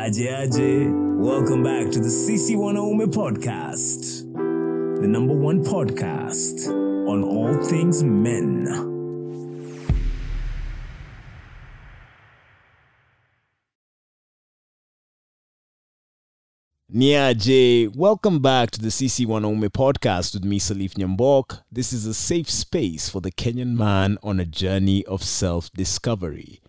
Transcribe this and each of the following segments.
Aje Aje, welcome back to the Sisi Wanaume podcast, the number one podcast on all things men. Nia welcome back to the Sisi Wanaume podcast with me, Salif Nyambok. This is a safe space for the Kenyan man on a journey of self discovery.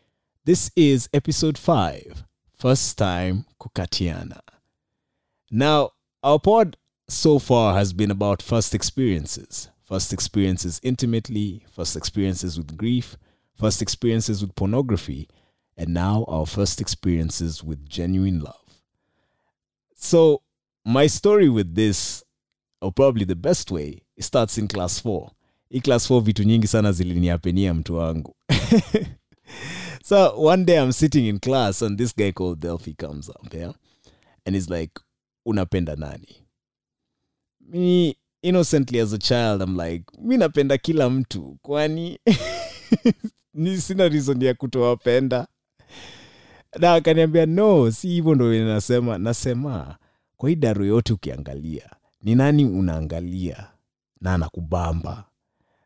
This is episode 5, first time kukatiana. Now, our pod so far has been about first experiences. First experiences intimately, first experiences with grief, first experiences with pornography, and now our first experiences with genuine love. So, my story with this, or probably the best way, starts in class 4. In class 4 vitu nyingi sana ziliniapenia mtu wangu. so, one day I'm sitting in class and this guy called Delphi comes up, yeah? And he's like, unapenda nani? Me, innocently as a child, I'm like, mi napenda kila mtu. Kwani, ni sina reason ya kutowapenda na akaniambia no si hivyo ndo nasema nasema kwa hii daru yote ukiangalia ni nani unaangalia na anakubamba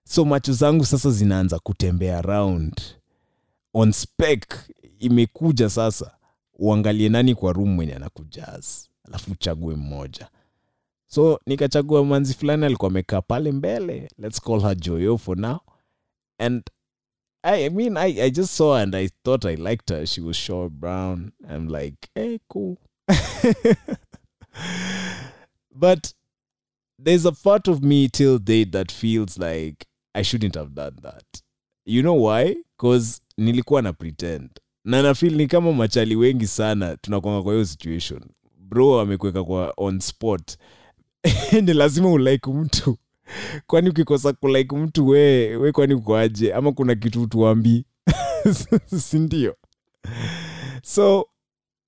so macho zangu sasa zinaanza kutembea around on spec imekuja sasa uangalie nani kwa room mwenye anakujaz alafu uchague mmoja so nikachagua manzi fulani alikuwa amekaa pale mbele let's call her joyo for now and I, I mean, I, I just saw and I thought I liked her. She was short, brown. I'm like, hey, cool. but there's a part of me till date that feels like I shouldn't have done that. You know why? cause nilikuwa na pretend. Na nafil ni kama machali wengi sana tunakwanga kwa hiyo situation. Bro amekuweka kwa on spot. Ni lazima ulike mtu. Kwani ukikosa kulike mtu we, we kwani ukoaje ama kuna kitu tuambi sindio so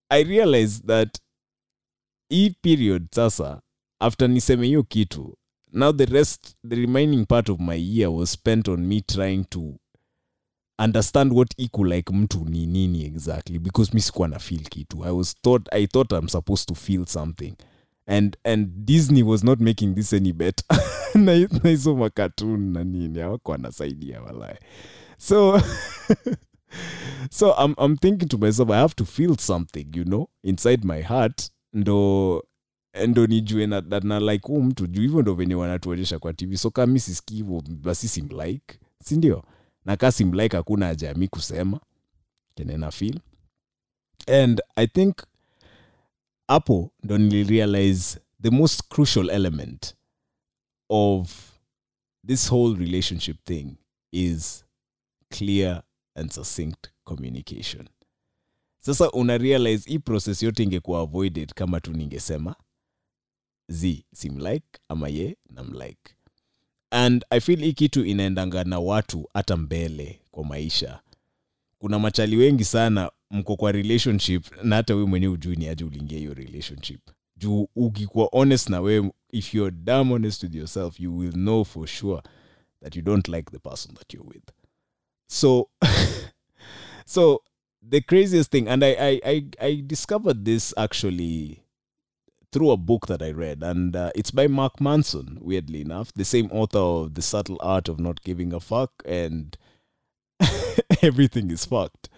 i realize that hii period sasa after niseme hiyo kitu now the rest the remaining part of my year was spent on me trying to understand what iko like mtu ni nini exactly because mi sikuwa na feel kitu. I was thought i thought i'm supposed to feel something. And and disney was not making this any better. Na hizo na nini awako anasaidia walae so so I'm, i'm thinking to myself i have to feel something you know inside my heart. Ndo ndo nijue na, na, na like huu mtu juu hivyo ndo venye wanatuonyesha kwa tv so kama mi sisikii hivo basi simlike sindio na kaa simlike hakuna haja kusema. Kenena feel. And i think hapo ndo nilirealize the most crucial element of this whole relationship thing is clear and succinct communication. Sasa una realize hii process yote ingekuwa avoided kama tu ningesema z simlike ama ye namlike and i feel hii kitu inaendanga na watu hata mbele kwa maisha. Kuna machali wengi sana mko kwa relationship na hata we mwenyewe ujui ni aje uliingia hiyo relationship. Juu ukikuwa honest na wewe if you're damn honest with yourself you will know for sure that you don't like the person that you're with. So so the craziest thing and I, I i i discovered this actually through a book that i read and uh, it's by mark manson weirdly enough the same author of the subtle art of not giving a fuck and everything is fucked.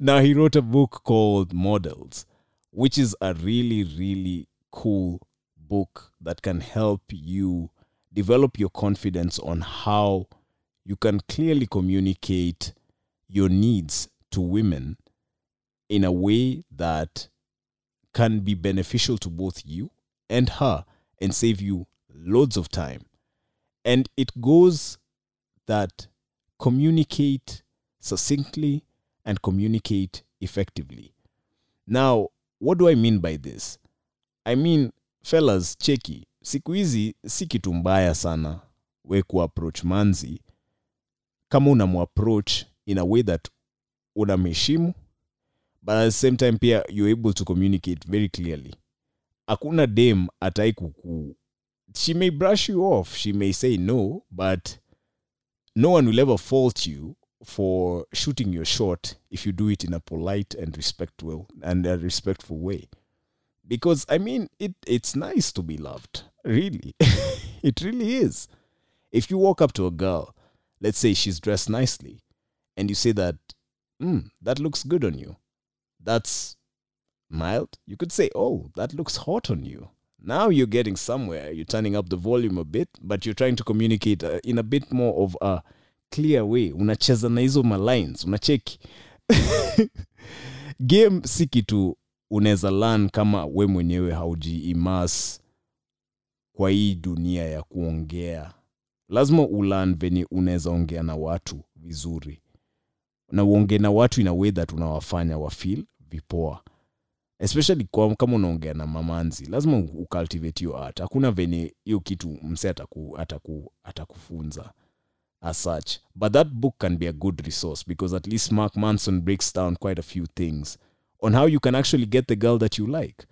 Now he wrote a book called models which is a really really cool book that can help you develop your confidence on how you can clearly communicate your needs to women in a way that can be beneficial to both you and her and save you loads of time. And it goes that communicate succinctly and communicate effectively. Now, what do I mean by this? I mean, fellas, cheki, siku hizi si kitu mbaya sana we kuapproach manzi kama unamuapproach in a way that unamheshimu but at the same time pia you're able to communicate very clearly. Hakuna dem atai kuku. She may brush you off she may say no but no one will ever fault you for shooting your shot if you do it in a polite and respectful and a respectful way. Because i mean it it's nice to be loved really. It really is. If you walk up to a girl let's say she's dressed nicely and you say that mm, that looks good on you that's mild. You could say oh that looks hot on you. Now you're getting somewhere. You're turning up the volume a bit but you're trying to communicate uh, in a bit more of a clear way. Unacheza na hizo malines unacheki. Game si kitu unaweza learn kama we mwenyewe haujiimas kwa hii dunia ya kuongea. Lazima ulan venye unaweza ongea na watu vizuri. Na uongee na watu in a way that unawafanya wafil vipoa. Especially kwa, kama unaongea na mamanzi lazima ucultivate hiyo art. Hakuna venye hiyo kitu mse ataku, ataku, atakufunza as such. But that book can be a good resource because at least mark manson breaks down quite a few things on how you can actually get the girl that you like.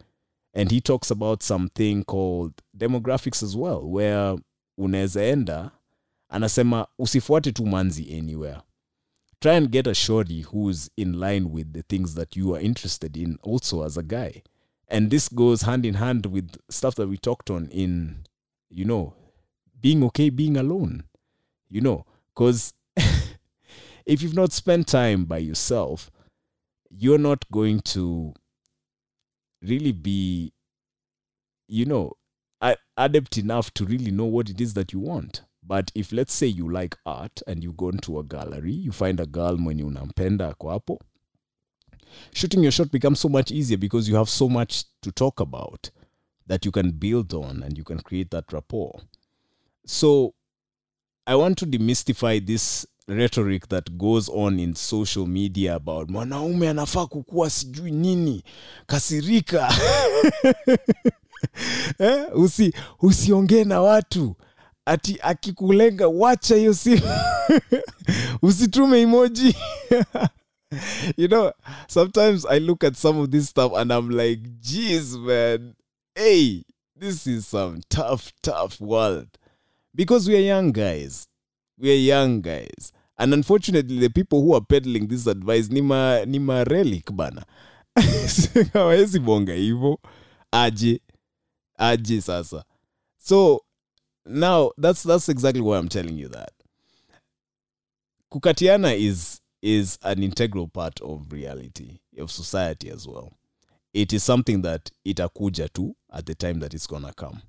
And he talks about something called demographics as well where unaweza enda anasema usifuate tu manzi anywhere try and get a shorty who's in line with the things that you are interested in also as a guy. And this goes hand in hand with stuff that we talked on in you know being okay being alone you know because if you've not spent time by yourself you're not going to really be you know adept enough to really know what it is that you want but if let's say you like art and you go into a gallery you find a girl mwenye unampenda ako hapo shooting your shot becomes so much easier because you have so much to talk about that you can build on and you can create that rapport so i want to demystify this rhetoric that goes on in social media about mwanaume anafaa kukuwa sijui nini kasirika eh? Usi, usiongee na watu ati akikulenga wacha hiyo simu. Usitume emoji. You know sometimes i look at some of this stuff and i'm like jeez man. Hey this is some tough tough world. Because we are young guys. We are young guys. And unfortunately the people who are peddling this advice ni ma, ni ma relic bana. Hawawezi bonga hivo. Aje. Aje sasa. So now that's that's exactly why i'm telling you that. Kukatiana is is an integral part of reality of society as well. It is something that itakuja tu at the time that it's gonna come.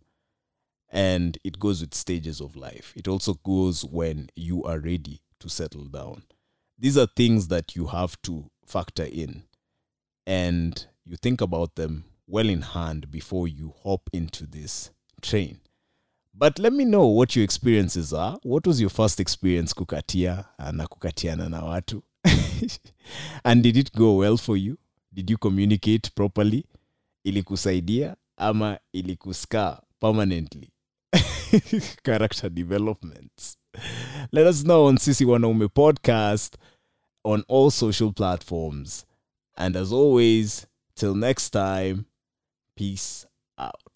And it goes with stages of life. It also goes when you are ready to settle down. These are things that you have to factor in. And you think about them well in hand before you hop into this train but let me know what your experiences are. What was your first experience kukatia uh, na kukatiana na watu? And did it go well for you? Did you communicate properly? Ilikusaidia ama ilikuska permanently? Character developments. Let us know on sisi wanaume podcast on all social platforms. And as always till next time peace out